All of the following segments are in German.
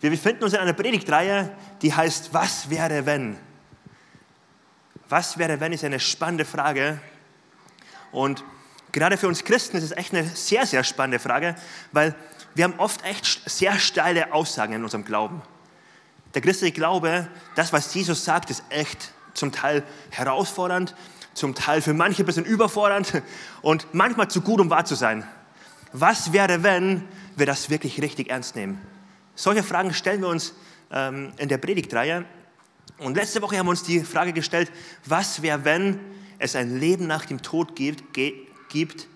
Wir befinden uns in einer Predigtreihe, die heißt Was wäre wenn? Was wäre wenn ist eine spannende Frage. Und gerade für uns Christen ist es echt eine sehr, sehr spannende Frage, weil wir haben oft echt sehr steile Aussagen in unserem Glauben. Der christliche Glaube, das, was Jesus sagt, ist echt zum Teil herausfordernd, zum Teil für manche ein bisschen überfordernd und manchmal zu gut, um wahr zu sein. Was wäre, wenn wir das wirklich richtig ernst nehmen? Solche Fragen stellen wir uns ähm, in der Predigtreihe. Und letzte Woche haben wir uns die Frage gestellt, was wäre, wenn es ein Leben nach dem Tod gibt, gibt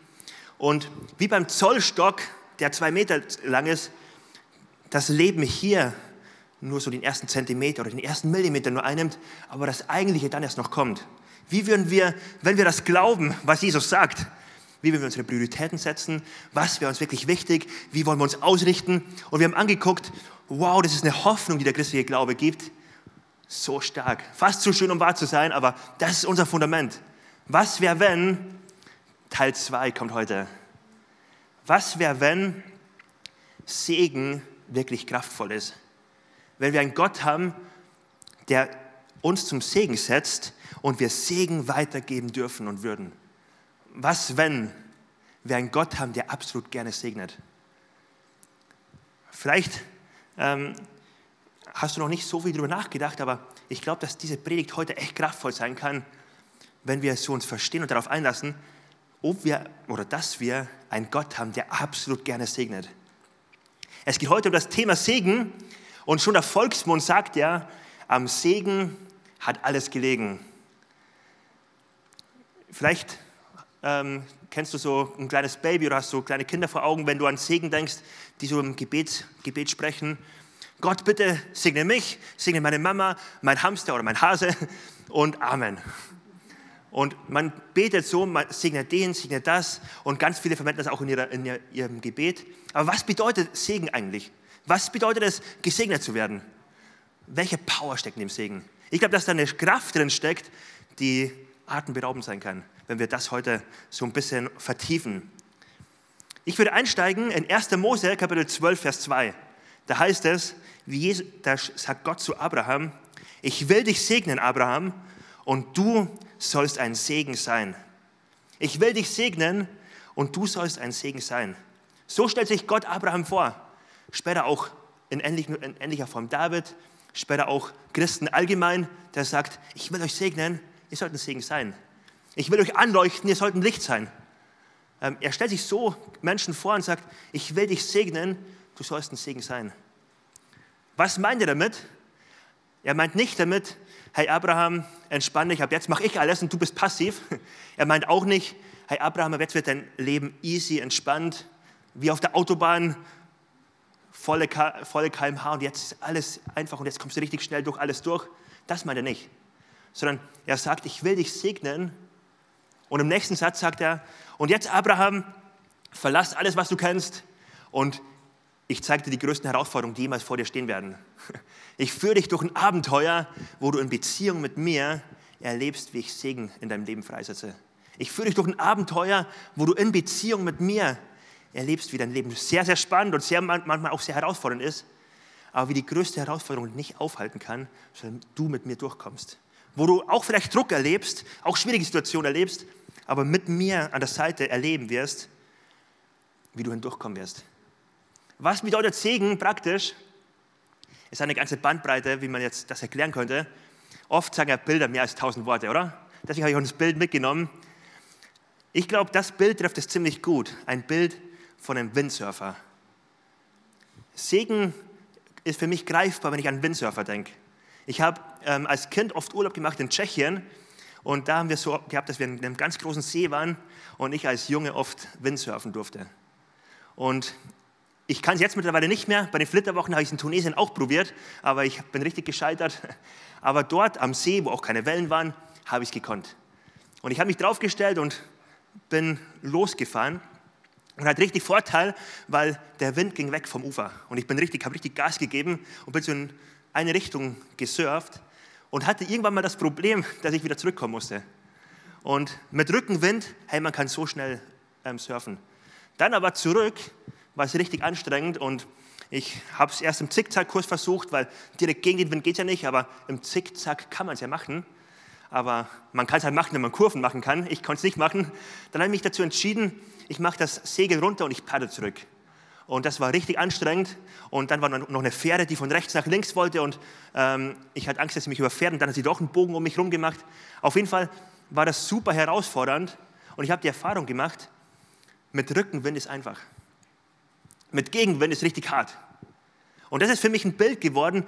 und wie beim Zollstock, der zwei Meter lang ist, das Leben hier nur so den ersten Zentimeter oder den ersten Millimeter nur einnimmt, aber das Eigentliche dann erst noch kommt. Wie würden wir, wenn wir das glauben, was Jesus sagt, wie wir unsere Prioritäten setzen, was wäre uns wirklich wichtig, wie wollen wir uns ausrichten. Und wir haben angeguckt, wow, das ist eine Hoffnung, die der christliche Glaube gibt. So stark, fast zu schön, um wahr zu sein, aber das ist unser Fundament. Was wäre, wenn, Teil 2 kommt heute, was wäre, wenn Segen wirklich kraftvoll ist? Wenn wir einen Gott haben, der uns zum Segen setzt und wir Segen weitergeben dürfen und würden was wenn wir einen Gott haben, der absolut gerne segnet? Vielleicht ähm, hast du noch nicht so viel darüber nachgedacht, aber ich glaube, dass diese Predigt heute echt kraftvoll sein kann, wenn wir es so uns verstehen und darauf einlassen, ob wir oder dass wir einen Gott haben, der absolut gerne segnet. Es geht heute um das Thema Segen und schon der Volksmund sagt ja, am Segen hat alles gelegen. Vielleicht ähm, kennst du so ein kleines Baby oder hast so kleine Kinder vor Augen, wenn du an Segen denkst, die so im Gebet, Gebet sprechen. Gott, bitte segne mich, segne meine Mama, mein Hamster oder mein Hase und Amen. Und man betet so, man segnet den, segnet das und ganz viele verwenden das auch in, ihrer, in ihrem Gebet. Aber was bedeutet Segen eigentlich? Was bedeutet es, gesegnet zu werden? Welche Power steckt in dem Segen? Ich glaube, dass da eine Kraft drin steckt, die atemberaubend sein kann wenn wir das heute so ein bisschen vertiefen. Ich würde einsteigen in 1. Mose, Kapitel 12, Vers 2. Da heißt es, wie Jesus, da sagt Gott zu Abraham, ich will dich segnen, Abraham, und du sollst ein Segen sein. Ich will dich segnen und du sollst ein Segen sein. So stellt sich Gott Abraham vor. Später auch in ähnlicher Form David, später auch Christen allgemein, der sagt, ich will euch segnen, ihr sollt ein Segen sein. Ich will euch anleuchten, ihr sollt ein Licht sein. Ähm, er stellt sich so Menschen vor und sagt, ich will dich segnen, du sollst ein Segen sein. Was meint er damit? Er meint nicht damit, hey Abraham, entspann dich, ab jetzt mache ich alles und du bist passiv. Er meint auch nicht, hey Abraham, ab jetzt wird dein Leben easy, entspannt, wie auf der Autobahn, volle, volle kmh und jetzt ist alles einfach und jetzt kommst du richtig schnell durch alles durch. Das meint er nicht. Sondern er sagt, ich will dich segnen und im nächsten Satz sagt er, und jetzt Abraham, verlass alles, was du kennst und ich zeige dir die größten Herausforderungen, die jemals vor dir stehen werden. Ich führe dich durch ein Abenteuer, wo du in Beziehung mit mir erlebst, wie ich Segen in deinem Leben freisetze. Ich führe dich durch ein Abenteuer, wo du in Beziehung mit mir erlebst, wie dein Leben sehr, sehr spannend und sehr, manchmal auch sehr herausfordernd ist, aber wie die größte Herausforderung nicht aufhalten kann, sondern du mit mir durchkommst. Wo du auch vielleicht Druck erlebst, auch schwierige Situationen erlebst, aber mit mir an der Seite erleben wirst, wie du hindurchkommen wirst. Was bedeutet Segen praktisch? Es ist eine ganze Bandbreite, wie man jetzt das erklären könnte. Oft sagen ja Bilder mehr als tausend Worte, oder? Deswegen habe ich auch das Bild mitgenommen. Ich glaube, das Bild trifft es ziemlich gut. Ein Bild von einem Windsurfer. Segen ist für mich greifbar, wenn ich an Windsurfer denke. Ich habe ähm, als Kind oft Urlaub gemacht in Tschechien und da haben wir so gehabt, dass wir in einem ganz großen See waren und ich als Junge oft Windsurfen durfte. Und ich kann es jetzt mittlerweile nicht mehr. Bei den Flitterwochen habe ich es in Tunesien auch probiert, aber ich bin richtig gescheitert. Aber dort am See, wo auch keine Wellen waren, habe ich es gekonnt. Und ich habe mich draufgestellt und bin losgefahren und hatte richtig Vorteil, weil der Wind ging weg vom Ufer. Und ich bin richtig, habe richtig Gas gegeben und bin so in eine Richtung gesurft und hatte irgendwann mal das Problem, dass ich wieder zurückkommen musste. Und mit Rückenwind, hey, man kann so schnell ähm, surfen. Dann aber zurück war es richtig anstrengend und Ich habe es erst im Zickzackkurs versucht, weil direkt gegen den Wind geht ja nicht, aber im Zickzack kann man es ja machen. Aber man kann es halt machen, wenn man Kurven machen kann. Ich konnte es nicht machen. Dann habe ich mich dazu entschieden, ich mache das Segel runter und ich paddel zurück. Und das war richtig anstrengend. Und dann war noch eine Fähre, die von rechts nach links wollte. Und ähm, ich hatte Angst, dass sie mich überfährt. Und dann hat sie doch einen Bogen um mich herum gemacht. Auf jeden Fall war das super herausfordernd. Und ich habe die Erfahrung gemacht, mit Rückenwind ist einfach. Mit Gegenwind ist richtig hart. Und das ist für mich ein Bild geworden,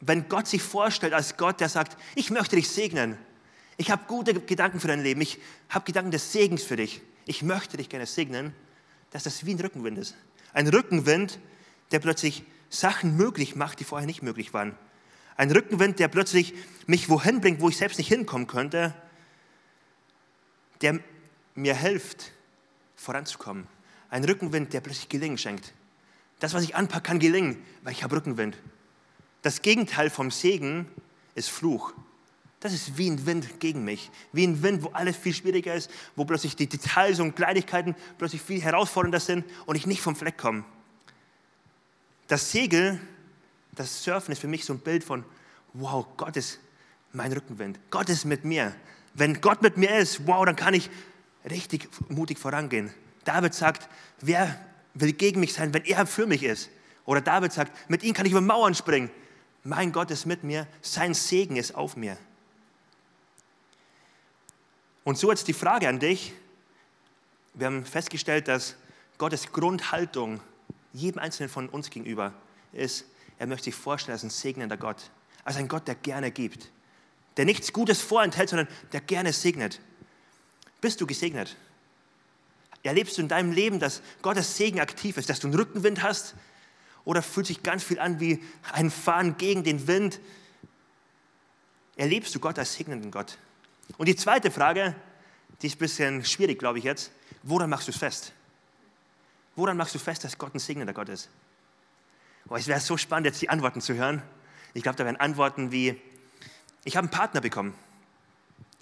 wenn Gott sich vorstellt als Gott, der sagt, ich möchte dich segnen. Ich habe gute Gedanken für dein Leben. Ich habe Gedanken des Segens für dich. Ich möchte dich gerne segnen, dass das wie ein Rückenwind ist. Ein Rückenwind, der plötzlich Sachen möglich macht, die vorher nicht möglich waren. Ein Rückenwind, der plötzlich mich wohin bringt, wo ich selbst nicht hinkommen könnte, der mir hilft, voranzukommen. Ein Rückenwind, der plötzlich Gelingen schenkt. Das, was ich anpacke, kann gelingen, weil ich habe Rückenwind. Das Gegenteil vom Segen ist Fluch. Das ist wie ein Wind gegen mich. Wie ein Wind, wo alles viel schwieriger ist, wo plötzlich die Details und Kleinigkeiten plötzlich viel herausfordernder sind und ich nicht vom Fleck komme. Das Segel, das Surfen ist für mich so ein Bild von, wow, Gott ist mein Rückenwind. Gott ist mit mir. Wenn Gott mit mir ist, wow, dann kann ich richtig mutig vorangehen. David sagt, wer will gegen mich sein, wenn er für mich ist? Oder David sagt, mit ihm kann ich über Mauern springen. Mein Gott ist mit mir, sein Segen ist auf mir. Und so jetzt die Frage an dich. Wir haben festgestellt, dass Gottes Grundhaltung jedem Einzelnen von uns gegenüber ist, er möchte sich vorstellen als ein segnender Gott, als ein Gott, der gerne gibt, der nichts Gutes vorenthält, sondern der gerne segnet. Bist du gesegnet? Erlebst du in deinem Leben, dass Gottes Segen aktiv ist, dass du einen Rückenwind hast? Oder fühlt sich ganz viel an wie ein Fahren gegen den Wind? Erlebst du Gott als segnenden Gott? Und die zweite Frage, die ist ein bisschen schwierig, glaube ich jetzt. Woran machst du es fest? Woran machst du fest, dass Gott ein segnender Gott ist? Oh, es wäre so spannend, jetzt die Antworten zu hören. Ich glaube, da wären Antworten wie, ich habe einen Partner bekommen.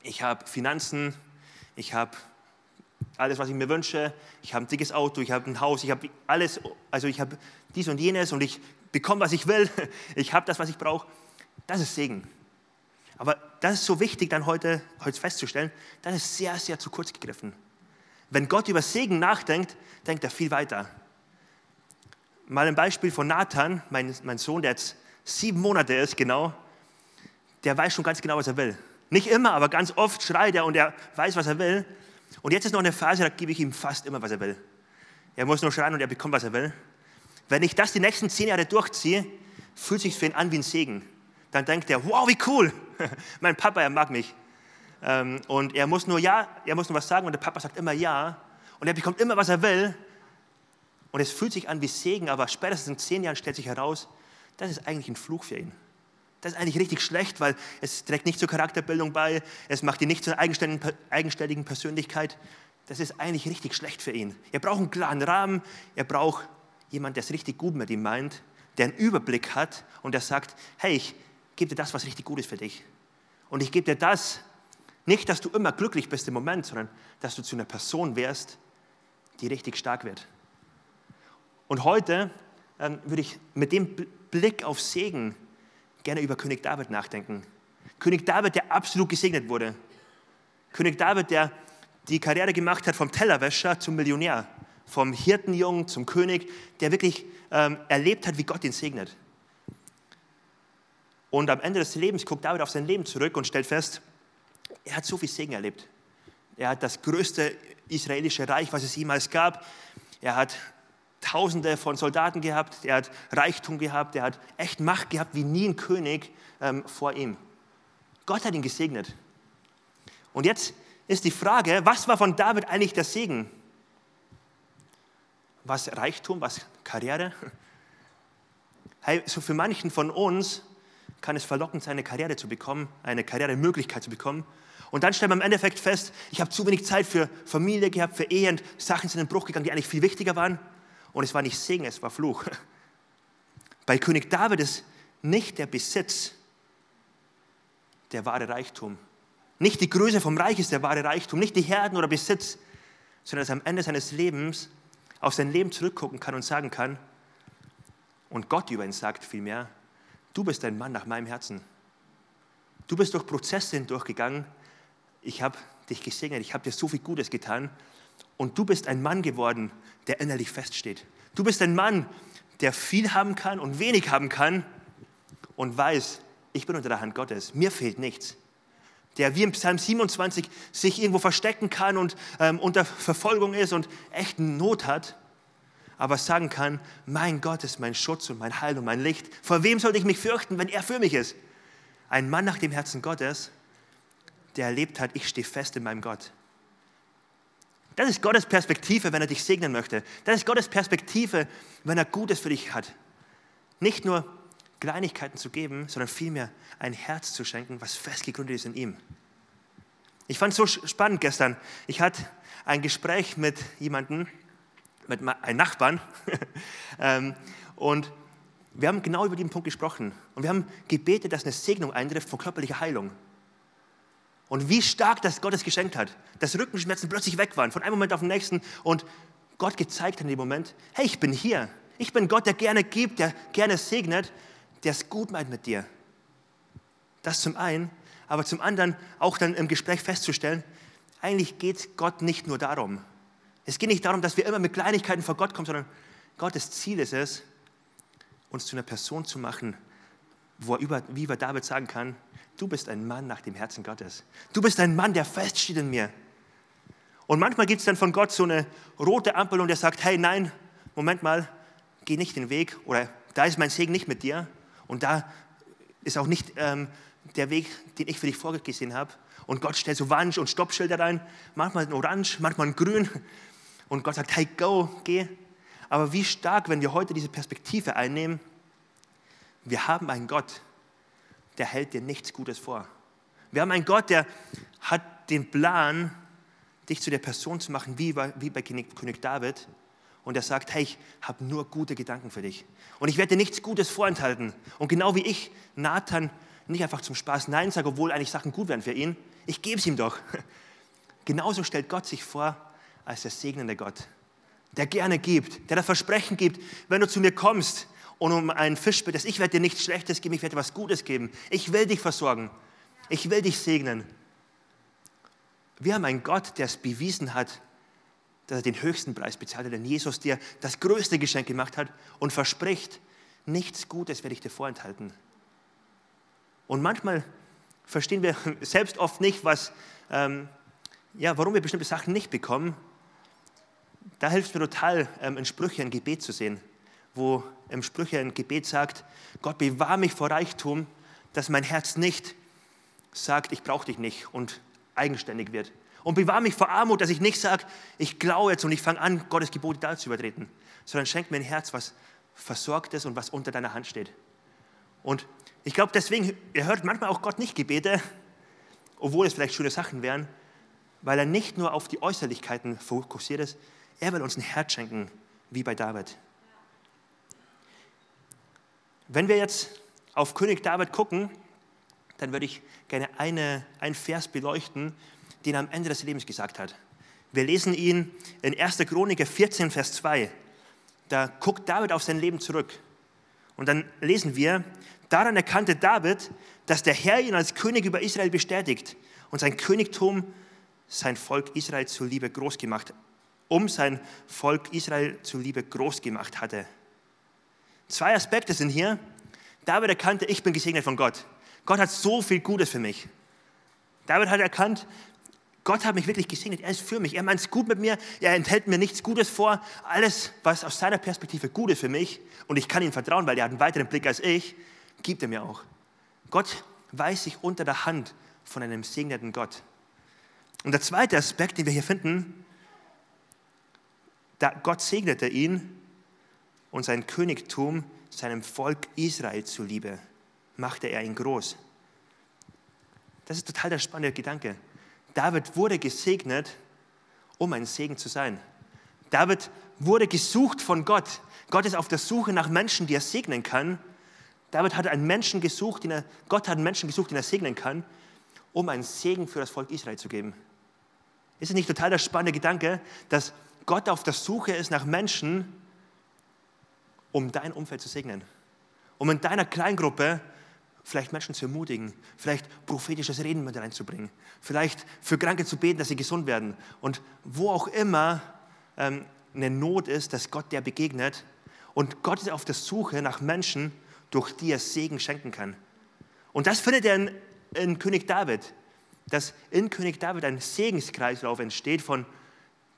Ich habe Finanzen, ich habe alles, was ich mir wünsche. Ich habe ein dickes Auto, ich habe ein Haus, ich habe alles, also ich habe dies und jenes und ich bekomme, was ich will. Ich habe das, was ich brauche. Das ist Segen. Aber das ist so wichtig, dann heute, heute festzustellen, das ist sehr, sehr zu kurz gegriffen. Wenn Gott über Segen nachdenkt, denkt er viel weiter. Mal ein Beispiel von Nathan, mein, mein Sohn, der jetzt sieben Monate ist, genau, der weiß schon ganz genau, was er will. Nicht immer, aber ganz oft schreit er und er weiß, was er will. Und jetzt ist noch eine Phase, da gebe ich ihm fast immer, was er will. Er muss nur schreien und er bekommt, was er will. Wenn ich das die nächsten zehn Jahre durchziehe, fühlt sich für ihn an wie ein Segen dann denkt er, wow, wie cool, mein Papa, er mag mich. Ähm, und er muss nur ja, er muss nur was sagen und der Papa sagt immer ja und er bekommt immer, was er will. Und es fühlt sich an wie Segen, aber spätestens in zehn Jahren stellt sich heraus, das ist eigentlich ein Fluch für ihn. Das ist eigentlich richtig schlecht, weil es trägt nicht zur Charakterbildung bei, es macht ihn nicht zur eigenständigen Persönlichkeit. Das ist eigentlich richtig schlecht für ihn. Er braucht einen klaren Rahmen, er braucht jemanden, der es richtig gut mit ihm meint, der einen Überblick hat und der sagt, hey, ich gebe dir das, was richtig gut ist für dich. Und ich gebe dir das, nicht, dass du immer glücklich bist im Moment, sondern dass du zu einer Person wärst, die richtig stark wird. Und heute ähm, würde ich mit dem Blick auf Segen gerne über König David nachdenken. König David, der absolut gesegnet wurde. König David, der die Karriere gemacht hat vom Tellerwäscher zum Millionär, vom Hirtenjungen zum König, der wirklich ähm, erlebt hat, wie Gott ihn segnet. Und am Ende des Lebens guckt David auf sein Leben zurück und stellt fest, er hat so viel Segen erlebt. Er hat das größte israelische Reich, was es jemals gab. Er hat Tausende von Soldaten gehabt, er hat Reichtum gehabt, er hat echt Macht gehabt wie nie ein König ähm, vor ihm. Gott hat ihn gesegnet. Und jetzt ist die Frage, was war von David eigentlich der Segen? Was Reichtum, was Karriere? Hey, so für manchen von uns kann es verlockend sein, eine Karriere zu bekommen, eine Karrieremöglichkeit zu bekommen. Und dann stellt man im Endeffekt fest, ich habe zu wenig Zeit für Familie gehabt, für Ehe und Sachen sind in den Bruch gegangen, die eigentlich viel wichtiger waren. Und es war nicht Segen, es war Fluch. Bei König David ist nicht der Besitz der wahre Reichtum. Nicht die Größe vom Reich ist der wahre Reichtum, nicht die Herden oder Besitz, sondern dass er am Ende seines Lebens auf sein Leben zurückgucken kann und sagen kann, Und Gott über ihn sagt vielmehr, du bist ein Mann nach meinem Herzen. Du bist durch Prozesse hindurchgegangen. Ich habe dich gesegnet, ich habe dir so viel Gutes getan. Und du bist ein Mann geworden, der innerlich feststeht. Du bist ein Mann, der viel haben kann und wenig haben kann und weiß, ich bin unter der Hand Gottes, mir fehlt nichts. Der wie im Psalm 27 sich irgendwo verstecken kann und ähm, unter Verfolgung ist und echt Not hat, aber sagen kann, mein Gott ist mein Schutz und mein Heil und mein Licht. Vor wem sollte ich mich fürchten, wenn er für mich ist? Ein Mann nach dem Herzen Gottes, der erlebt hat, ich stehe fest in meinem Gott. Das ist Gottes Perspektive, wenn er dich segnen möchte. Das ist Gottes Perspektive, wenn er Gutes für dich hat. Nicht nur Kleinigkeiten zu geben, sondern vielmehr ein Herz zu schenken, was festgegründet ist in ihm. Ich fand es so spannend gestern. Ich hatte ein Gespräch mit jemandem, mit einem Nachbarn, ähm, und wir haben genau über diesen Punkt gesprochen. Und wir haben gebetet, dass eine Segnung eintrifft von körperlicher Heilung. Und wie stark das Gott es geschenkt hat, dass Rückenschmerzen plötzlich weg waren, von einem Moment auf den nächsten. Und Gott gezeigt hat in dem Moment, hey, ich bin hier. Ich bin Gott, der gerne gibt, der gerne segnet der es gut meint mit dir. Das zum einen, aber zum anderen auch dann im Gespräch festzustellen, eigentlich geht Gott nicht nur darum. Es geht nicht darum, dass wir immer mit Kleinigkeiten vor Gott kommen, sondern Gottes Ziel ist es, uns zu einer Person zu machen, wo er über, wie über David sagen kann, du bist ein Mann nach dem Herzen Gottes. Du bist ein Mann, der feststeht in mir. Und manchmal gibt es dann von Gott so eine rote Ampel und er sagt, hey, nein, Moment mal, geh nicht den Weg oder da ist mein Segen nicht mit dir. Und da ist auch nicht ähm, der Weg, den ich für dich vorgesehen habe. Und Gott stellt so Warn- und Stoppschilder rein, manchmal ein Orange, manchmal ein Grün. Und Gott sagt, hey, go, geh. Aber wie stark, wenn wir heute diese Perspektive einnehmen, wir haben einen Gott, der hält dir nichts Gutes vor. Wir haben einen Gott, der hat den Plan, dich zu der Person zu machen, wie bei, wie bei König David und er sagt, hey, ich habe nur gute Gedanken für dich. Und ich werde dir nichts Gutes vorenthalten. Und genau wie ich Nathan nicht einfach zum Spaß Nein sage, obwohl eigentlich Sachen gut wären für ihn, ich gebe es ihm doch. Genauso stellt Gott sich vor als der segnende Gott, der gerne gibt, der das Versprechen gibt, wenn du zu mir kommst und um einen Fisch bittest, ich werde dir nichts Schlechtes geben, ich werde dir was Gutes geben. Ich will dich versorgen. Ich will dich segnen. Wir haben einen Gott, der es bewiesen hat, dass er den höchsten Preis bezahlt hat, denn Jesus dir das größte Geschenk gemacht hat und verspricht, nichts Gutes werde ich dir vorenthalten. Und manchmal verstehen wir selbst oft nicht, was, ähm, ja, warum wir bestimmte Sachen nicht bekommen. Da hilft mir total, ähm, in Sprüche ein Gebet zu sehen, wo im Sprüche ein Gebet sagt, Gott bewahre mich vor Reichtum, dass mein Herz nicht sagt, ich brauche dich nicht und eigenständig wird. Und bewahre mich vor Armut, dass ich nicht sage, ich glaube jetzt und ich fange an, Gottes Gebote da zu übertreten, sondern schenk mir ein Herz, was versorgt ist und was unter deiner Hand steht. Und ich glaube, deswegen, er hört manchmal auch Gott nicht Gebete, obwohl es vielleicht schöne Sachen wären, weil er nicht nur auf die Äußerlichkeiten fokussiert ist, er will uns ein Herz schenken, wie bei David. Wenn wir jetzt auf König David gucken, dann würde ich gerne eine, einen Vers beleuchten, den er am Ende des Lebens gesagt hat. Wir lesen ihn in 1. Chroniker 14, Vers 2. Da guckt David auf sein Leben zurück. Und dann lesen wir, daran erkannte David, dass der Herr ihn als König über Israel bestätigt und sein Königtum sein Volk Israel zuliebe groß gemacht, um sein Volk Israel zuliebe groß gemacht hatte. Zwei Aspekte sind hier. David erkannte, ich bin gesegnet von Gott. Gott hat so viel Gutes für mich. David hat erkannt, Gott hat mich wirklich gesegnet. Er ist für mich. Er meint es gut mit mir. Er enthält mir nichts Gutes vor. Alles, was aus seiner Perspektive gut ist für mich, und ich kann ihm vertrauen, weil er hat einen weiteren Blick als ich, gibt er mir auch. Gott weiß sich unter der Hand von einem segneten Gott. Und der zweite Aspekt, den wir hier finden, Gott segnete ihn und sein Königtum seinem Volk Israel zuliebe, machte er ihn groß. Das ist total der spannende Gedanke. David wurde gesegnet, um ein Segen zu sein. David wurde gesucht von Gott. Gott ist auf der Suche nach Menschen, die er segnen kann. David hat einen Menschen gesucht, den er, Gott hat einen Menschen gesucht, den er segnen kann, um einen Segen für das Volk Israel zu geben. Ist es nicht total der spannende Gedanke, dass Gott auf der Suche ist nach Menschen, um dein Umfeld zu segnen. Um in deiner Kleingruppe vielleicht Menschen zu ermutigen, vielleicht prophetisches Reden mit reinzubringen, vielleicht für Kranke zu beten, dass sie gesund werden. Und wo auch immer ähm, eine Not ist, dass Gott der begegnet. Und Gott ist auf der Suche nach Menschen, durch die er Segen schenken kann. Und das findet er in, in König David, dass in König David ein Segenskreislauf entsteht von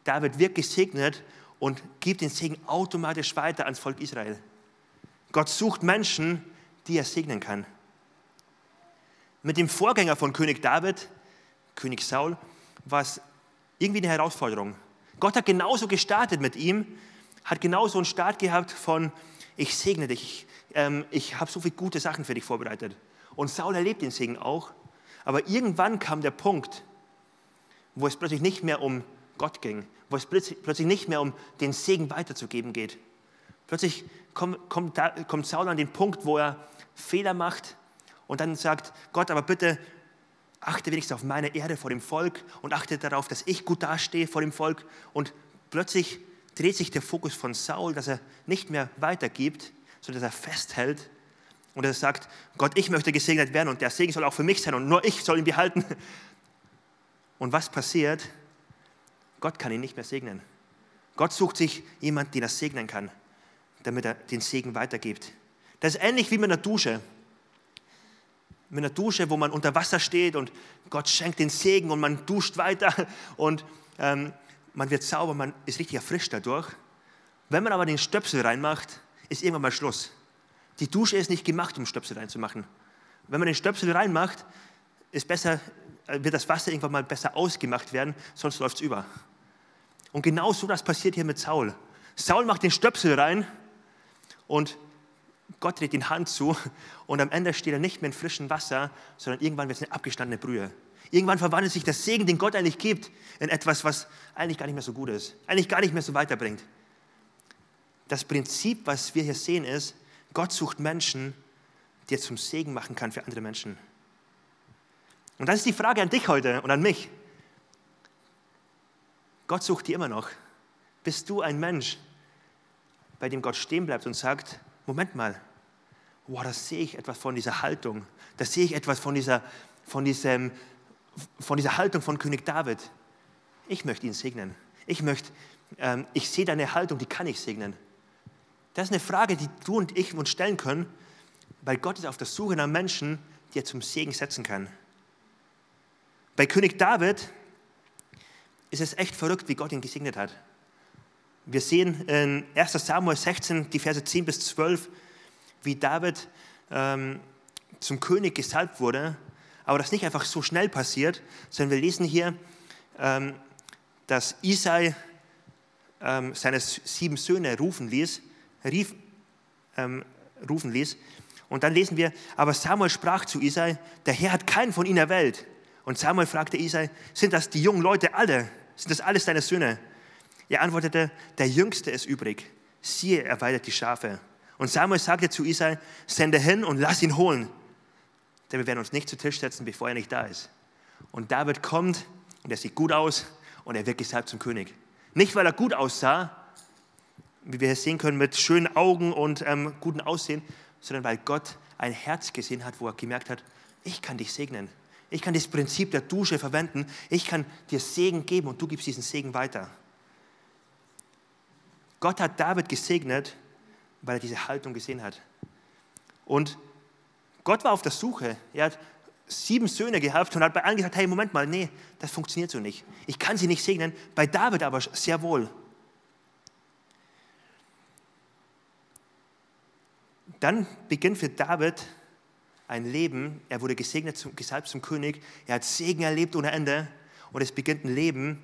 David wird gesegnet und gibt den Segen automatisch weiter ans Volk Israel. Gott sucht Menschen, die er segnen kann. Mit dem Vorgänger von König David, König Saul, war es irgendwie eine Herausforderung. Gott hat genauso gestartet mit ihm, hat genauso einen Start gehabt von, ich segne dich, ähm, ich habe so viele gute Sachen für dich vorbereitet. Und Saul erlebt den Segen auch. Aber irgendwann kam der Punkt, wo es plötzlich nicht mehr um Gott ging, wo es plötzlich nicht mehr um den Segen weiterzugeben geht. Plötzlich kommt, kommt, kommt Saul an den Punkt, wo er Fehler macht, und dann sagt Gott, aber bitte achte wenigstens auf meine Ehre vor dem Volk und achte darauf, dass ich gut dastehe vor dem Volk. Und plötzlich dreht sich der Fokus von Saul, dass er nicht mehr weitergibt, sondern dass er festhält und er sagt, Gott, ich möchte gesegnet werden und der Segen soll auch für mich sein und nur ich soll ihn behalten. Und was passiert? Gott kann ihn nicht mehr segnen. Gott sucht sich jemanden, den er segnen kann, damit er den Segen weitergibt. Das ist ähnlich wie mit einer Dusche mit einer Dusche, wo man unter Wasser steht und Gott schenkt den Segen und man duscht weiter und ähm, man wird sauber, man ist richtig erfrischt dadurch. Wenn man aber den Stöpsel reinmacht, ist irgendwann mal Schluss. Die Dusche ist nicht gemacht, um Stöpsel reinzumachen. Wenn man den Stöpsel reinmacht, ist besser, äh, wird das Wasser irgendwann mal besser ausgemacht werden, sonst läuft es über. Und genau so das passiert hier mit Saul. Saul macht den Stöpsel rein und Gott dreht den Hand zu und am Ende steht er nicht mehr in frischem Wasser, sondern irgendwann wird es eine abgestandene Brühe. Irgendwann verwandelt sich das Segen, den Gott eigentlich gibt, in etwas, was eigentlich gar nicht mehr so gut ist, eigentlich gar nicht mehr so weiterbringt. Das Prinzip, was wir hier sehen, ist, Gott sucht Menschen, die er zum Segen machen kann für andere Menschen. Und das ist die Frage an dich heute und an mich. Gott sucht dir immer noch. Bist du ein Mensch, bei dem Gott stehen bleibt und sagt, Moment mal, wow, da sehe ich etwas von dieser Haltung, da sehe ich etwas von dieser, von, diesem, von dieser Haltung von König David. Ich möchte ihn segnen. Ich möchte, ähm, ich sehe deine Haltung, die kann ich segnen. Das ist eine Frage, die du und ich uns stellen können, weil Gott ist auf der Suche nach Menschen, die er zum Segen setzen kann. Bei König David ist es echt verrückt, wie Gott ihn gesegnet hat. Wir sehen in 1 Samuel 16, die Verse 10 bis 12, wie David ähm, zum König gesalbt wurde, aber das nicht einfach so schnell passiert, sondern wir lesen hier, ähm, dass Isai ähm, seine sieben Söhne rufen ließ, rief, ähm, rufen ließ. Und dann lesen wir, aber Samuel sprach zu Isai, der Herr hat keinen von ihnen erwählt. Und Samuel fragte Isai, sind das die jungen Leute alle? Sind das alles deine Söhne? Er antwortete, der Jüngste ist übrig. Siehe, er weidet die Schafe. Und Samuel sagte zu Isai, sende hin und lass ihn holen. Denn wir werden uns nicht zu Tisch setzen, bevor er nicht da ist. Und David kommt und er sieht gut aus und er wird gesalbt zum König. Nicht, weil er gut aussah, wie wir hier sehen können, mit schönen Augen und ähm, gutem Aussehen, sondern weil Gott ein Herz gesehen hat, wo er gemerkt hat, ich kann dich segnen. Ich kann das Prinzip der Dusche verwenden. Ich kann dir Segen geben und du gibst diesen Segen weiter. Gott hat David gesegnet, weil er diese Haltung gesehen hat. Und Gott war auf der Suche. Er hat sieben Söhne gehabt und hat bei allen gesagt, hey, Moment mal, nee, das funktioniert so nicht. Ich kann sie nicht segnen, bei David aber sehr wohl. Dann beginnt für David ein Leben, er wurde gesegnet, gesalbt zum König, er hat Segen erlebt ohne Ende und es beginnt ein Leben,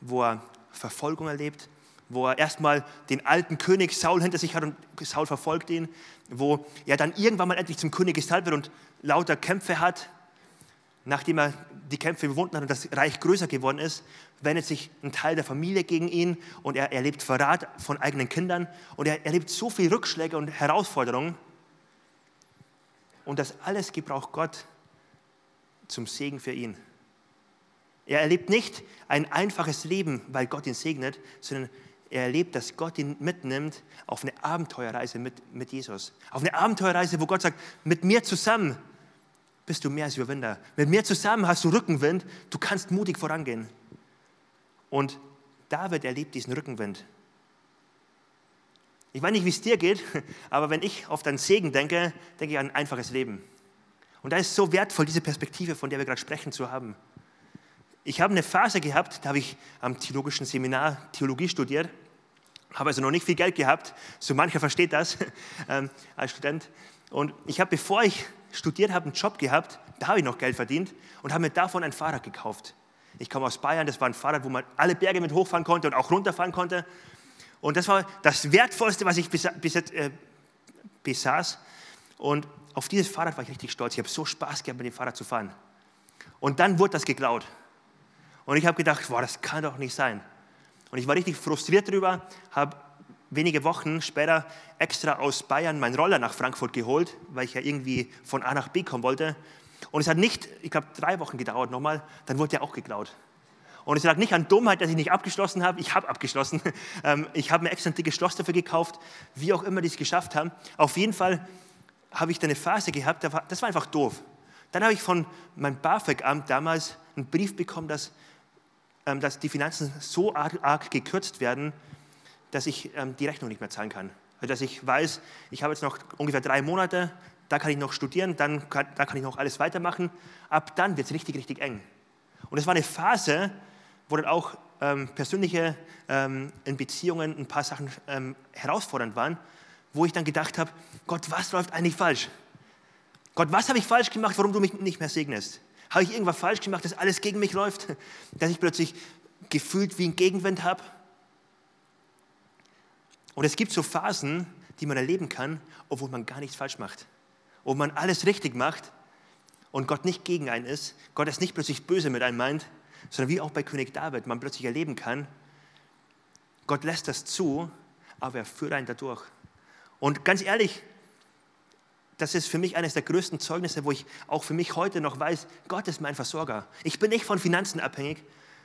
wo er Verfolgung erlebt, wo er erstmal den alten König Saul hinter sich hat und Saul verfolgt ihn, wo er dann irgendwann mal endlich zum König gesalbt wird und lauter Kämpfe hat. Nachdem er die Kämpfe überwunden hat und das Reich größer geworden ist, wendet sich ein Teil der Familie gegen ihn und er erlebt Verrat von eigenen Kindern und er erlebt so viele Rückschläge und Herausforderungen. Und das alles gebraucht Gott zum Segen für ihn. Er erlebt nicht ein einfaches Leben, weil Gott ihn segnet, sondern er erlebt, dass Gott ihn mitnimmt auf eine Abenteuerreise mit, mit Jesus. Auf eine Abenteuerreise, wo Gott sagt, mit mir zusammen bist du mehr als Überwinder. Mit mir zusammen hast du Rückenwind, du kannst mutig vorangehen. Und David erlebt diesen Rückenwind. Ich weiß nicht, wie es dir geht, aber wenn ich auf deinen Segen denke, denke ich an ein einfaches Leben. Und da ist so wertvoll, diese Perspektive, von der wir gerade sprechen, zu haben. Ich habe eine Phase gehabt, da habe ich am theologischen Seminar Theologie studiert, habe also noch nicht viel Geld gehabt, so mancher versteht das ähm, als Student. Und ich habe, bevor ich studiert habe, einen Job gehabt, da habe ich noch Geld verdient und habe mir davon ein Fahrrad gekauft. Ich komme aus Bayern, das war ein Fahrrad, wo man alle Berge mit hochfahren konnte und auch runterfahren konnte. Und das war das Wertvollste, was ich äh, besaß. Und auf dieses Fahrrad war ich richtig stolz. Ich habe so Spaß gehabt, mit dem Fahrrad zu fahren. Und dann wurde das geklaut. Und ich habe gedacht, boah, das kann doch nicht sein. Und ich war richtig frustriert darüber, habe wenige Wochen später extra aus Bayern meinen Roller nach Frankfurt geholt, weil ich ja irgendwie von A nach B kommen wollte. Und es hat nicht, ich glaube, drei Wochen gedauert nochmal, dann wurde er auch geklaut. Und es lag nicht an Dummheit, dass ich nicht abgeschlossen habe. Ich habe abgeschlossen. Ähm, ich habe mir extra ein dickes Schloss dafür gekauft, wie auch immer die es geschafft haben. Auf jeden Fall habe ich da eine Phase gehabt, das war einfach doof. Dann habe ich von meinem BAföG-Amt damals einen Brief bekommen, dass, ähm, dass die Finanzen so arg, arg gekürzt werden, dass ich ähm, die Rechnung nicht mehr zahlen kann. Also dass ich weiß, ich habe jetzt noch ungefähr drei Monate, da kann ich noch studieren, dann kann, da kann ich noch alles weitermachen. Ab dann wird es richtig, richtig eng. Und es war eine Phase, wo dann auch ähm, persönliche ähm, in Beziehungen ein paar Sachen ähm, herausfordernd waren, wo ich dann gedacht habe, Gott, was läuft eigentlich falsch? Gott, was habe ich falsch gemacht, warum du mich nicht mehr segnest? Habe ich irgendwas falsch gemacht, dass alles gegen mich läuft? Dass ich plötzlich gefühlt wie ein Gegenwind habe? Und es gibt so Phasen, die man erleben kann, obwohl man gar nichts falsch macht. Obwohl man alles richtig macht und Gott nicht gegen einen ist. Gott ist nicht plötzlich böse mit einem meint, sondern wie auch bei König David man plötzlich erleben kann, Gott lässt das zu, aber er führt einen dadurch. Und ganz ehrlich, das ist für mich eines der größten Zeugnisse, wo ich auch für mich heute noch weiß, Gott ist mein Versorger. Ich bin nicht von Finanzen abhängig,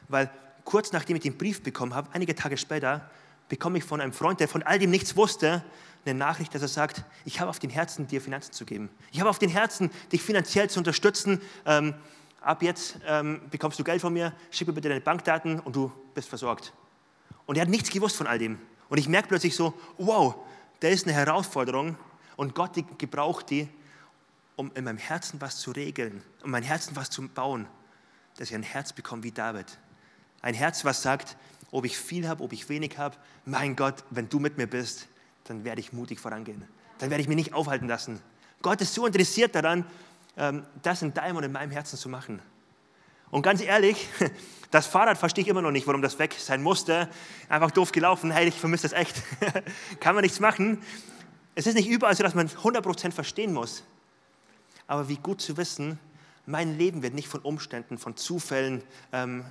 weil kurz nachdem ich den Brief bekommen habe, einige Tage später, bekomme ich von einem Freund, der von all dem nichts wusste, eine Nachricht, dass er sagt, ich habe auf den Herzen, dir Finanzen zu geben. Ich habe auf den Herzen, dich finanziell zu unterstützen. Ähm, ab jetzt ähm, bekommst du Geld von mir, schick mir bitte deine Bankdaten und du bist versorgt. Und er hat nichts gewusst von all dem. Und ich merke plötzlich so, wow, da ist eine Herausforderung und Gott die gebraucht die, um in meinem Herzen was zu regeln, um mein Herzen was zu bauen, dass ich ein Herz bekomme wie David. Ein Herz, was sagt, ob ich viel habe, ob ich wenig habe, mein Gott, wenn du mit mir bist, dann werde ich mutig vorangehen. Dann werde ich mich nicht aufhalten lassen. Gott ist so interessiert daran, das in deinem und in meinem Herzen zu machen. Und ganz ehrlich, das Fahrrad verstehe ich immer noch nicht, warum das weg sein musste. Einfach doof gelaufen, hey, ich vermisse das echt. Kann man nichts machen. Es ist nicht überall so, dass man 100% verstehen muss. Aber wie gut zu wissen, mein Leben wird nicht von Umständen, von Zufällen ähm,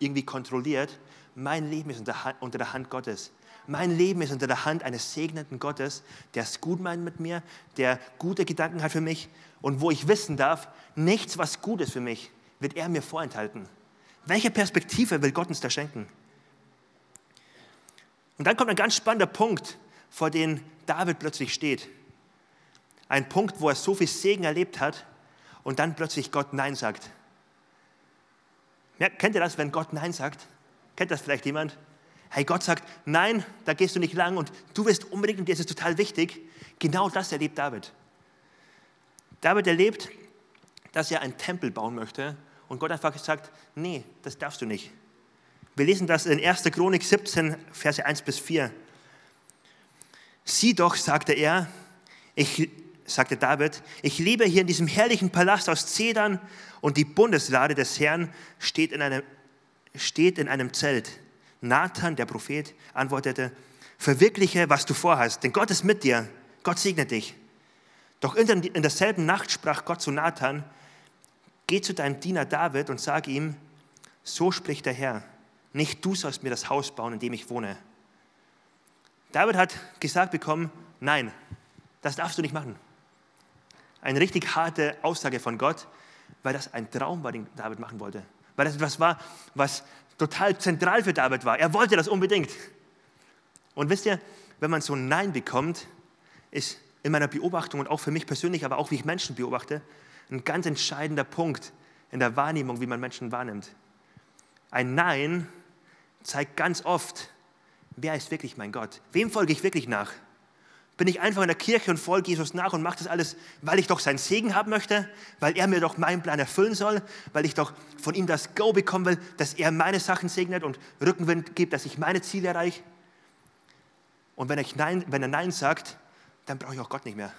irgendwie kontrolliert. Mein Leben ist unter der Hand Gottes. Mein Leben ist unter der Hand eines segnenden Gottes, der es gut meint mit mir, der gute Gedanken hat für mich und wo ich wissen darf, nichts, was gut ist für mich, wird er mir vorenthalten. Welche Perspektive will Gott uns da schenken? Und dann kommt ein ganz spannender Punkt, vor dem David plötzlich steht. Ein Punkt, wo er so viel Segen erlebt hat und dann plötzlich Gott Nein sagt. Ja, kennt ihr das, wenn Gott Nein sagt? Kennt das vielleicht jemand? Hey, Gott sagt, nein, da gehst du nicht lang und du wirst unbedingt, und dir ist es total wichtig. Genau das erlebt David. David erlebt, dass er einen Tempel bauen möchte und Gott einfach sagt, nee, das darfst du nicht. Wir lesen das in 1. Chronik 17, Verse 1 bis 4. Sieh doch, sagte er, ich, sagte David, ich lebe hier in diesem herrlichen Palast aus Zedern und die Bundeslade des Herrn steht in einem, steht in einem Zelt. Nathan, der Prophet, antwortete, verwirkliche, was du vorhast, denn Gott ist mit dir, Gott segnet dich. Doch in derselben Nacht sprach Gott zu Nathan, geh zu deinem Diener David und sag ihm, so spricht der Herr, nicht du sollst mir das Haus bauen, in dem ich wohne. David hat gesagt bekommen, nein, das darfst du nicht machen. Eine richtig harte Aussage von Gott, weil das ein Traum war, den David machen wollte. Weil das etwas war, was total zentral für David war. Er wollte das unbedingt. Und wisst ihr, wenn man so ein Nein bekommt, ist in meiner Beobachtung und auch für mich persönlich, aber auch wie ich Menschen beobachte, ein ganz entscheidender Punkt in der Wahrnehmung, wie man Menschen wahrnimmt. Ein Nein zeigt ganz oft, wer ist wirklich mein Gott? Wem folge ich wirklich nach? Bin ich einfach in der Kirche und folge Jesus nach und mache das alles, weil ich doch seinen Segen haben möchte, weil er mir doch meinen Plan erfüllen soll, weil ich doch von ihm das Go bekommen will, dass er meine Sachen segnet und Rückenwind gibt, dass ich meine Ziele erreiche? Und wenn, ich Nein, wenn er Nein sagt, dann brauche ich auch Gott nicht mehr.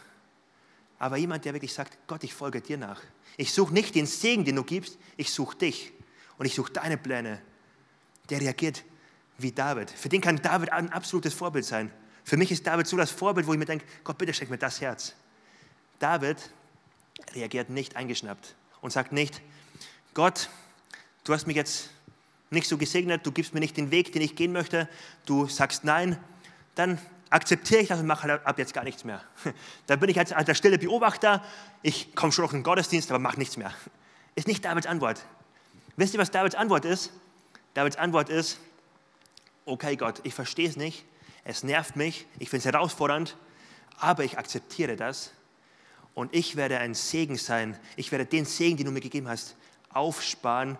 Aber jemand, der wirklich sagt, Gott, ich folge dir nach. Ich suche nicht den Segen, den du gibst, ich suche dich und ich suche deine Pläne. Der reagiert wie David. Für den kann David ein absolutes Vorbild sein. Für mich ist David so das Vorbild, wo ich mir denke, Gott, bitte schenk mir das Herz. David reagiert nicht eingeschnappt und sagt nicht, Gott, du hast mich jetzt nicht so gesegnet, du gibst mir nicht den Weg, den ich gehen möchte, du sagst nein, dann akzeptiere ich das und mache ab jetzt gar nichts mehr. Da bin ich als, als der stille Beobachter, ich komme schon noch in den Gottesdienst, aber mache nichts mehr. Ist nicht Davids Antwort. Wisst ihr, was Davids Antwort ist? Davids Antwort ist, okay Gott, ich verstehe es nicht, es nervt mich, ich finde es herausfordernd, aber ich akzeptiere das und ich werde ein Segen sein. Ich werde den Segen, den du mir gegeben hast, aufsparen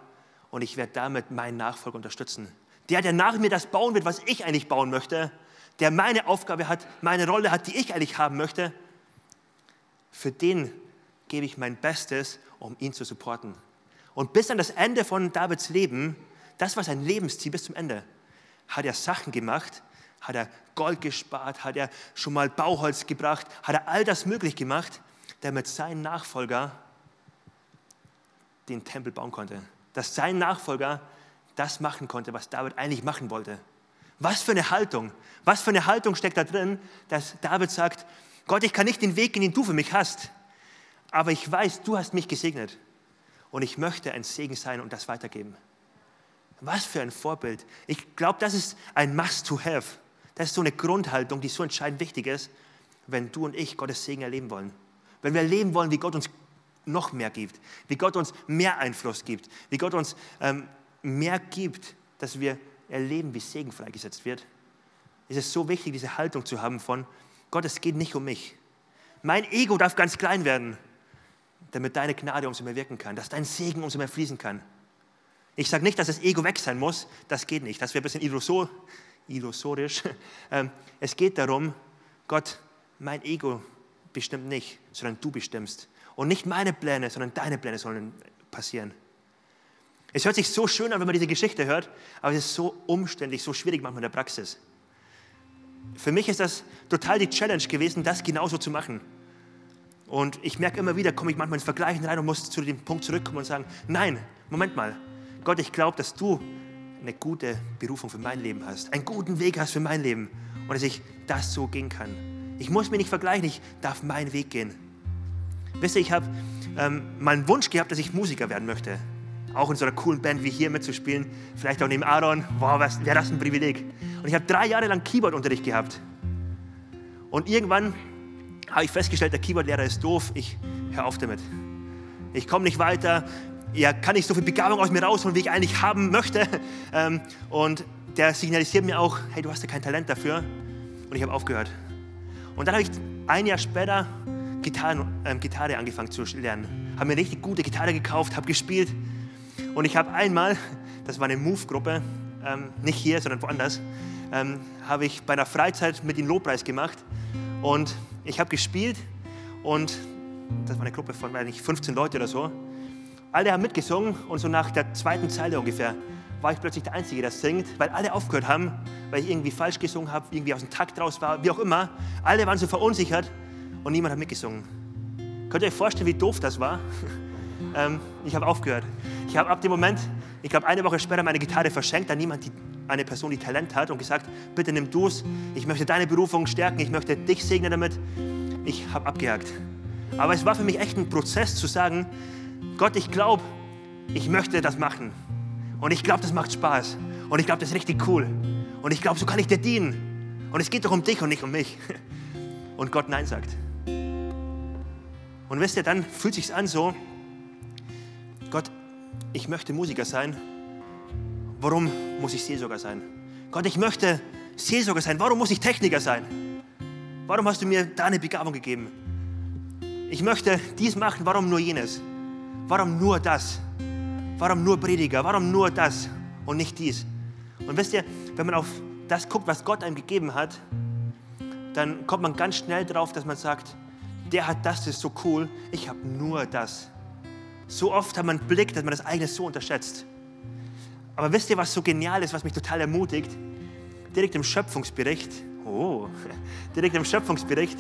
und ich werde damit meinen Nachfolger unterstützen. Der, der nach mir das bauen wird, was ich eigentlich bauen möchte, der meine Aufgabe hat, meine Rolle hat, die ich eigentlich haben möchte, für den gebe ich mein Bestes, um ihn zu supporten. Und bis an das Ende von Davids Leben, das war sein Lebensziel bis zum Ende, hat er Sachen gemacht, hat er Gold gespart, hat er schon mal Bauholz gebracht, hat er all das möglich gemacht, damit sein Nachfolger den Tempel bauen konnte. Dass sein Nachfolger das machen konnte, was David eigentlich machen wollte. Was für eine Haltung, was für eine Haltung steckt da drin, dass David sagt, Gott, ich kann nicht den Weg gehen, den du für mich hast, aber ich weiß, du hast mich gesegnet und ich möchte ein Segen sein und das weitergeben. Was für ein Vorbild. Ich glaube, das ist ein Must-to-have. Das ist so eine Grundhaltung, die so entscheidend wichtig ist, wenn du und ich Gottes Segen erleben wollen. Wenn wir erleben wollen, wie Gott uns noch mehr gibt, wie Gott uns mehr Einfluss gibt, wie Gott uns ähm, mehr gibt, dass wir erleben, wie Segen freigesetzt wird, ist es so wichtig, diese Haltung zu haben von, Gott, es geht nicht um mich. Mein Ego darf ganz klein werden, damit deine Gnade umso mehr wirken kann, dass dein Segen umso mehr fließen kann. Ich sage nicht, dass das Ego weg sein muss, das geht nicht, das wäre ein bisschen illusor, illusorisch. Ähm, es geht darum, Gott, mein Ego bestimmt nicht, sondern du bestimmst. Und nicht meine Pläne, sondern deine Pläne sollen passieren. Es hört sich so schön an, wenn man diese Geschichte hört, aber es ist so umständlich, so schwierig manchmal in der Praxis. Für mich ist das total die Challenge gewesen, das genauso zu machen. Und ich merke immer wieder, komme ich manchmal ins Vergleichen rein und muss zu dem Punkt zurückkommen und sagen, nein, Moment mal, Gott, ich glaube, dass du eine gute Berufung für mein Leben hast, einen guten Weg hast für mein Leben und dass ich das so gehen kann. Ich muss mich nicht vergleichen, ich darf meinen Weg gehen. Wisst ihr, ich habe ähm, mal einen Wunsch gehabt, dass ich Musiker werden möchte auch in so einer coolen Band wie hier mitzuspielen, vielleicht auch neben Aaron, wow, wäre das ein Privileg. Und ich habe drei Jahre lang Keyboardunterricht gehabt. Und irgendwann habe ich festgestellt, der Keyboardlehrer ist doof, ich höre auf damit. Ich komme nicht weiter, er kann nicht so viel Begabung aus mir rausholen, wie ich eigentlich haben möchte. Ähm, und der signalisiert mir auch, hey, du hast ja kein Talent dafür. Und ich habe aufgehört. Und dann habe ich ein Jahr später Gitarren, ähm, Gitarre angefangen zu lernen. Habe mir eine richtig gute Gitarre gekauft, habe gespielt und ich habe einmal, das war eine Move-Gruppe, ähm, nicht hier, sondern woanders, ähm, habe ich bei einer Freizeit mit ihnen Lobpreis gemacht. Und ich habe gespielt und das war eine Gruppe von, weiß nicht, 15 Leute oder so. Alle haben mitgesungen und so nach der zweiten Zeile ungefähr war ich plötzlich der Einzige, der singt, weil alle aufgehört haben, weil ich irgendwie falsch gesungen habe, irgendwie aus dem Takt raus war, wie auch immer. Alle waren so verunsichert und niemand hat mitgesungen. Könnt ihr euch vorstellen, wie doof das war? ähm, ich habe aufgehört. Ich habe ab dem Moment, ich glaube eine Woche später, meine Gitarre verschenkt an jemand, die, eine Person, die Talent hat und gesagt, bitte nimm du es, ich möchte deine Berufung stärken, ich möchte dich segnen damit. Ich habe abgehakt. Aber es war für mich echt ein Prozess zu sagen, Gott, ich glaube, ich möchte das machen. Und ich glaube, das macht Spaß. Und ich glaube, das ist richtig cool. Und ich glaube, so kann ich dir dienen. Und es geht doch um dich und nicht um mich. Und Gott Nein sagt. Und wisst ihr, dann fühlt sich an so, Gott, ich möchte Musiker sein. Warum muss ich Seelsorger sein? Gott, ich möchte Seelsorger sein? Warum muss ich Techniker sein? Warum hast du mir da eine Begabung gegeben? Ich möchte dies machen, warum nur jenes? Warum nur das? Warum nur Prediger? Warum nur das und nicht dies? Und wisst ihr, wenn man auf das guckt, was Gott einem gegeben hat, dann kommt man ganz schnell drauf, dass man sagt, der hat das, das ist so cool, ich habe nur das. So oft hat man einen Blick, dass man das eigene so unterschätzt. Aber wisst ihr, was so genial ist, was mich total ermutigt? Direkt im Schöpfungsbericht, oh, direkt im Schöpfungsbericht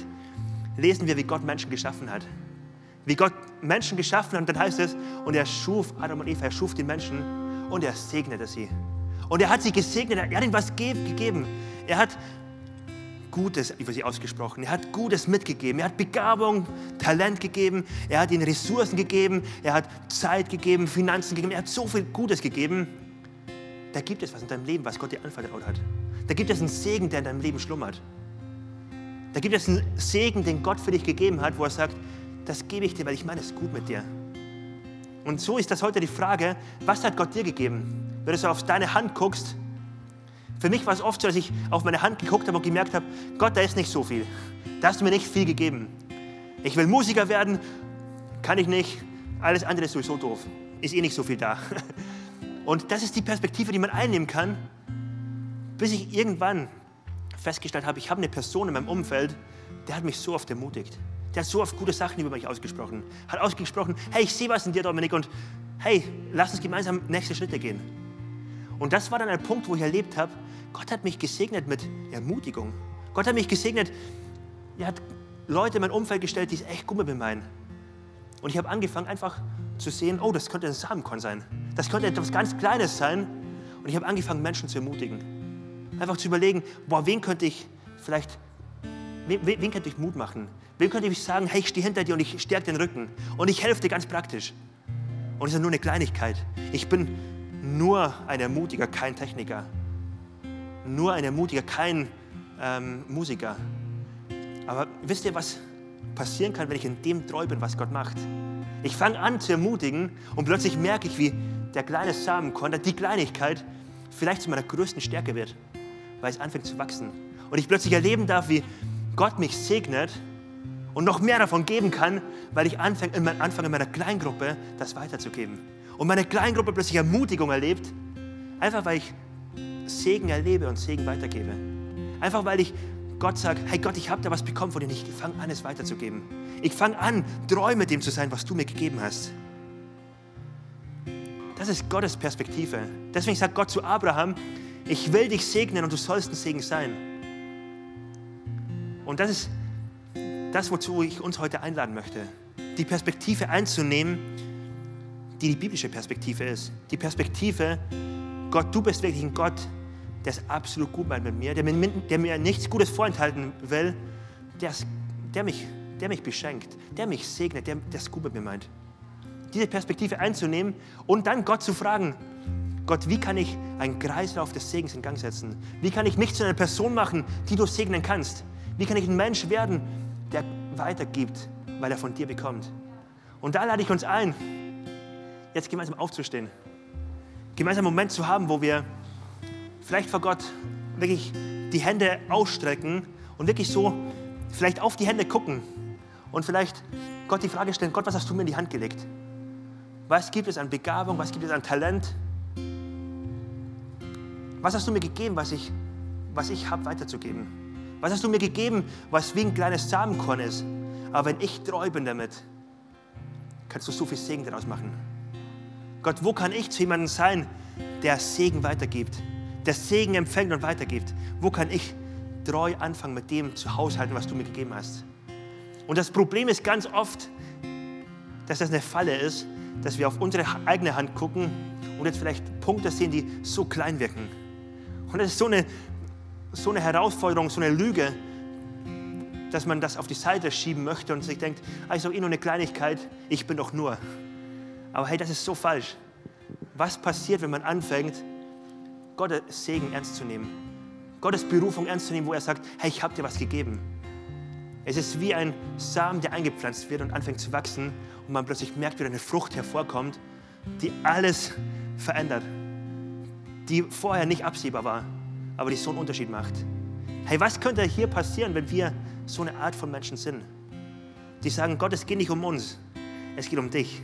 lesen wir, wie Gott Menschen geschaffen hat. Wie Gott Menschen geschaffen hat und dann heißt es, und er schuf Adam und Eva, er schuf die Menschen und er segnete sie. Und er hat sie gesegnet, er hat ihnen was gegeben. Er hat Gutes über sie ausgesprochen. Er hat Gutes mitgegeben. Er hat Begabung, Talent gegeben. Er hat ihnen Ressourcen gegeben. Er hat Zeit gegeben, Finanzen gegeben. Er hat so viel Gutes gegeben. Da gibt es was in deinem Leben, was Gott dir anvertraut hat. Da gibt es einen Segen, der in deinem Leben schlummert. Da gibt es einen Segen, den Gott für dich gegeben hat, wo er sagt, das gebe ich dir, weil ich meine es gut mit dir. Und so ist das heute die Frage, was hat Gott dir gegeben? Wenn du so auf deine Hand guckst, für mich war es oft so, dass ich auf meine Hand geguckt habe und gemerkt habe, Gott, da ist nicht so viel. Da hast du mir nicht viel gegeben. Ich will Musiker werden, kann ich nicht. Alles andere ist sowieso doof. Ist eh nicht so viel da. Und das ist die Perspektive, die man einnehmen kann, bis ich irgendwann festgestellt habe, ich habe eine Person in meinem Umfeld, der hat mich so oft ermutigt. Der hat so oft gute Sachen über mich ausgesprochen. Hat ausgesprochen, hey, ich sehe was in dir, Dominik, und hey, lass uns gemeinsam nächste Schritte gehen. Und das war dann ein Punkt, wo ich erlebt habe, Gott hat mich gesegnet mit Ermutigung. Gott hat mich gesegnet, er hat Leute in mein Umfeld gestellt, die es echt gut mit mir meinen. Und ich habe angefangen einfach zu sehen, oh, das könnte ein Samenkorn sein. Das könnte etwas ganz Kleines sein. Und ich habe angefangen, Menschen zu ermutigen. Einfach zu überlegen, boah, wen könnte ich vielleicht, wen, wen könnte ich Mut machen? Wem könnte ich sagen, hey, ich stehe hinter dir und ich stärke den Rücken. Und ich helfe dir ganz praktisch. Und es ist nur eine Kleinigkeit. Ich bin nur ein Ermutiger, kein Techniker. Nur ein Ermutiger, kein ähm, Musiker. Aber wisst ihr, was passieren kann, wenn ich in dem treu bin, was Gott macht? Ich fange an zu ermutigen und plötzlich merke ich, wie der kleine Samenkorn, die Kleinigkeit, vielleicht zu meiner größten Stärke wird, weil es anfängt zu wachsen. Und ich plötzlich erleben darf, wie Gott mich segnet und noch mehr davon geben kann, weil ich anfange in, anfange in meiner Kleingruppe das weiterzugeben und meine Kleingruppe plötzlich Ermutigung erlebt, einfach weil ich Segen erlebe und Segen weitergebe. Einfach weil ich Gott sage, hey Gott, ich habe da was bekommen von dir, ich fange an, es weiterzugeben. Ich fange an, treu mit dem zu sein, was du mir gegeben hast. Das ist Gottes Perspektive. Deswegen sagt Gott zu Abraham, ich will dich segnen und du sollst ein Segen sein. Und das ist das, wozu ich uns heute einladen möchte. Die Perspektive einzunehmen, die die biblische Perspektive ist. Die Perspektive, Gott, du bist wirklich ein Gott, der es absolut gut meint mit mir, der mir, der mir nichts Gutes vorenthalten will, der, der, mich, der mich beschenkt, der mich segnet, der es gut mit mir meint. Diese Perspektive einzunehmen und dann Gott zu fragen, Gott, wie kann ich einen Kreislauf des Segens in Gang setzen? Wie kann ich mich zu einer Person machen, die du segnen kannst? Wie kann ich ein Mensch werden, der weitergibt, weil er von dir bekommt? Und da lade ich uns ein, jetzt gemeinsam aufzustehen. Gemeinsam einen Moment zu haben, wo wir vielleicht vor Gott wirklich die Hände ausstrecken und wirklich so vielleicht auf die Hände gucken und vielleicht Gott die Frage stellen, Gott, was hast du mir in die Hand gelegt? Was gibt es an Begabung, was gibt es an Talent? Was hast du mir gegeben, was ich, was ich habe weiterzugeben? Was hast du mir gegeben, was wie ein kleines Samenkorn ist? Aber wenn ich treu bin damit, kannst du so viel Segen daraus machen. Gott, wo kann ich zu jemandem sein, der Segen weitergibt, der Segen empfängt und weitergibt? Wo kann ich treu anfangen, mit dem zu haushalten, was du mir gegeben hast? Und das Problem ist ganz oft, dass das eine Falle ist, dass wir auf unsere eigene Hand gucken und jetzt vielleicht Punkte sehen, die so klein wirken. Und das ist so eine, so eine Herausforderung, so eine Lüge, dass man das auf die Seite schieben möchte und sich denkt, ah, ist doch eh nur eine Kleinigkeit, ich bin doch nur. Aber hey, das ist so falsch. Was passiert, wenn man anfängt, Gottes Segen ernst zu nehmen? Gottes Berufung ernst zu nehmen, wo er sagt, hey, ich habe dir was gegeben. Es ist wie ein Samen, der eingepflanzt wird und anfängt zu wachsen und man plötzlich merkt, wie eine Frucht hervorkommt, die alles verändert, die vorher nicht absehbar war, aber die so einen Unterschied macht. Hey, was könnte hier passieren, wenn wir so eine Art von Menschen sind? Die sagen, Gott, es geht nicht um uns, es geht um dich.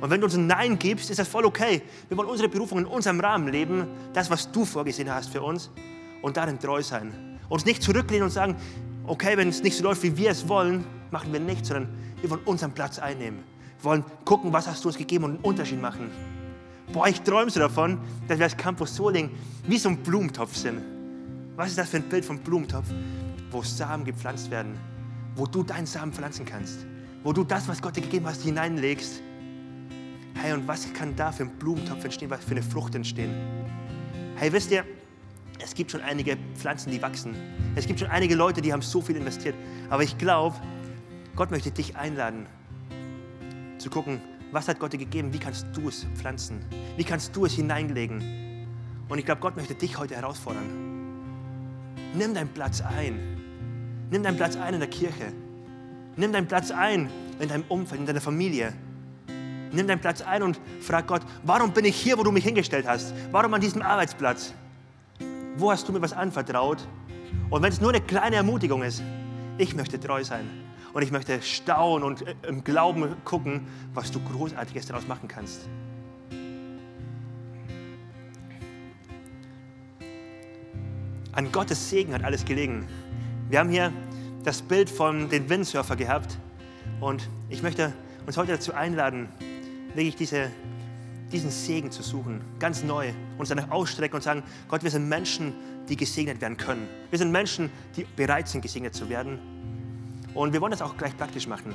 Und wenn du uns ein Nein gibst, ist das voll okay. Wir wollen unsere Berufung in unserem Rahmen leben, das, was du vorgesehen hast für uns, und darin treu sein. Uns nicht zurücklehnen und sagen, okay, wenn es nicht so läuft, wie wir es wollen, machen wir nichts, sondern wir wollen unseren Platz einnehmen. Wir wollen gucken, was hast du uns gegeben und einen Unterschied machen. Boah, ich träume so davon, dass wir als Campus Soling wie so ein Blumentopf sind. Was ist das für ein Bild von Blumentopf, wo Samen gepflanzt werden, wo du deinen Samen pflanzen kannst, wo du das, was Gott dir gegeben hast, hineinlegst. Hey, und was kann da für ein Blumentopf entstehen, was für eine Frucht entstehen? Hey, wisst ihr, es gibt schon einige Pflanzen, die wachsen. Es gibt schon einige Leute, die haben so viel investiert. Aber ich glaube, Gott möchte dich einladen, zu gucken, was hat Gott dir gegeben, wie kannst du es pflanzen, wie kannst du es hineinlegen. Und ich glaube, Gott möchte dich heute herausfordern. Nimm deinen Platz ein. Nimm deinen Platz ein in der Kirche. Nimm deinen Platz ein in deinem Umfeld, in deiner Familie. Nimm deinen Platz ein und frag Gott, warum bin ich hier, wo du mich hingestellt hast? Warum an diesem Arbeitsplatz? Wo hast du mir was anvertraut? Und wenn es nur eine kleine Ermutigung ist, ich möchte treu sein. Und ich möchte staunen und äh, im Glauben gucken, was du Großartiges daraus machen kannst. An Gottes Segen hat alles gelegen. Wir haben hier das Bild von den Windsurfer gehabt und ich möchte uns heute dazu einladen, wirklich diese, diesen Segen zu suchen, ganz neu, uns danach ausstrecken und sagen, Gott, wir sind Menschen, die gesegnet werden können. Wir sind Menschen, die bereit sind, gesegnet zu werden. Und wir wollen das auch gleich praktisch machen.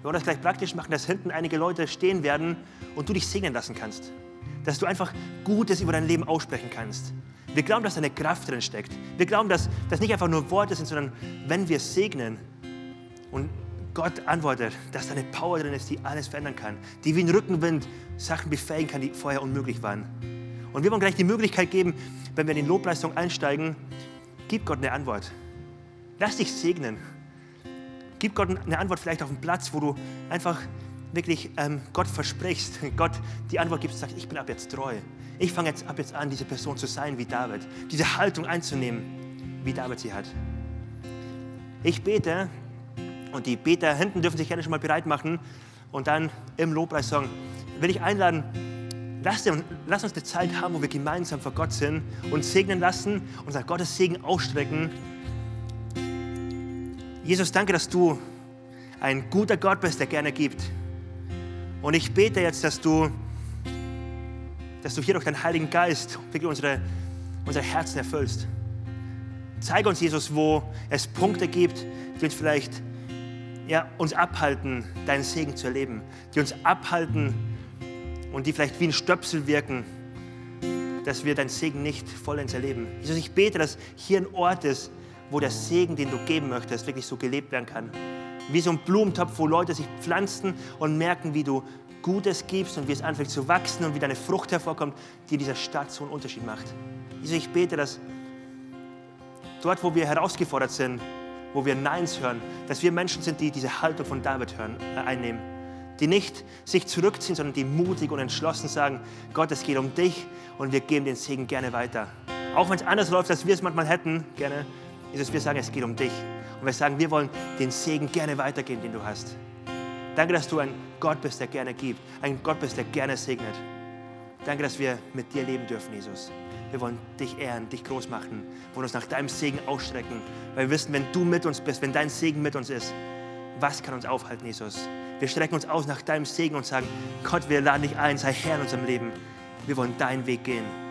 Wir wollen das gleich praktisch machen, dass hinten einige Leute stehen werden und du dich segnen lassen kannst. Dass du einfach Gutes über dein Leben aussprechen kannst. Wir glauben, dass da eine Kraft drin steckt. Wir glauben, dass das nicht einfach nur Worte sind, sondern wenn wir segnen und Gott antwortet, dass da eine Power drin ist, die alles verändern kann, die wie ein Rückenwind Sachen befähigen kann, die vorher unmöglich waren. Und wir wollen gleich die Möglichkeit geben, wenn wir in die Lobleistung einsteigen, gib Gott eine Antwort. Lass dich segnen. Gib Gott eine Antwort vielleicht auf einen Platz, wo du einfach wirklich ähm, Gott versprichst, Gott die Antwort gibst und sagst, ich bin ab jetzt treu. Ich fange jetzt ab jetzt an, diese Person zu sein wie David, diese Haltung einzunehmen, wie David sie hat. Ich bete und die Beter hinten dürfen sich gerne schon mal bereit machen und dann im Lobpreissong will ich einladen, lass, uns eine Zeit haben, wo wir gemeinsam vor Gott sind und segnen lassen unser Gottes Segen ausstrecken. Jesus, danke, dass du ein guter Gott bist, der gerne gibt. Und ich bete jetzt, dass du, dass du hier durch deinen Heiligen Geist wirklich unsere, unsere Herzen erfüllst. Zeige uns, Jesus, wo es Punkte gibt, die uns vielleicht ja, uns abhalten, deinen Segen zu erleben, die uns abhalten und die vielleicht wie ein Stöpsel wirken, dass wir deinen Segen nicht vollends erleben. Jesus, ich bete, dass hier ein Ort ist, wo der Segen, den du geben möchtest, wirklich so gelebt werden kann. Wie so ein Blumentopf, wo Leute sich pflanzen und merken, wie du Gutes gibst und wie es anfängt zu wachsen und wie deine Frucht hervorkommt, die in dieser Stadt so einen Unterschied macht. Jesus, ich bete, dass dort, wo wir herausgefordert sind, wo wir Neins hören, dass wir Menschen sind, die diese Haltung von David hören, äh, einnehmen. Die nicht sich zurückziehen, sondern die mutig und entschlossen sagen, Gott, es geht um dich und wir geben den Segen gerne weiter. Auch wenn es anders läuft, als wir es manchmal hätten, gerne, ist es, wir sagen, es geht um dich. Und wir sagen, wir wollen den Segen gerne weitergeben, den du hast. Danke, dass du ein Gott bist, der gerne gibt. Ein Gott bist, der gerne segnet. Danke, dass wir mit dir leben dürfen, Jesus. Wir wollen dich ehren, dich groß machen, wollen uns nach deinem Segen ausstrecken, weil wir wissen, wenn du mit uns bist, wenn dein Segen mit uns ist, was kann uns aufhalten, Jesus? Wir strecken uns aus nach deinem Segen und sagen, Gott, wir laden dich ein, sei Herr in unserem Leben. Wir wollen deinen Weg gehen.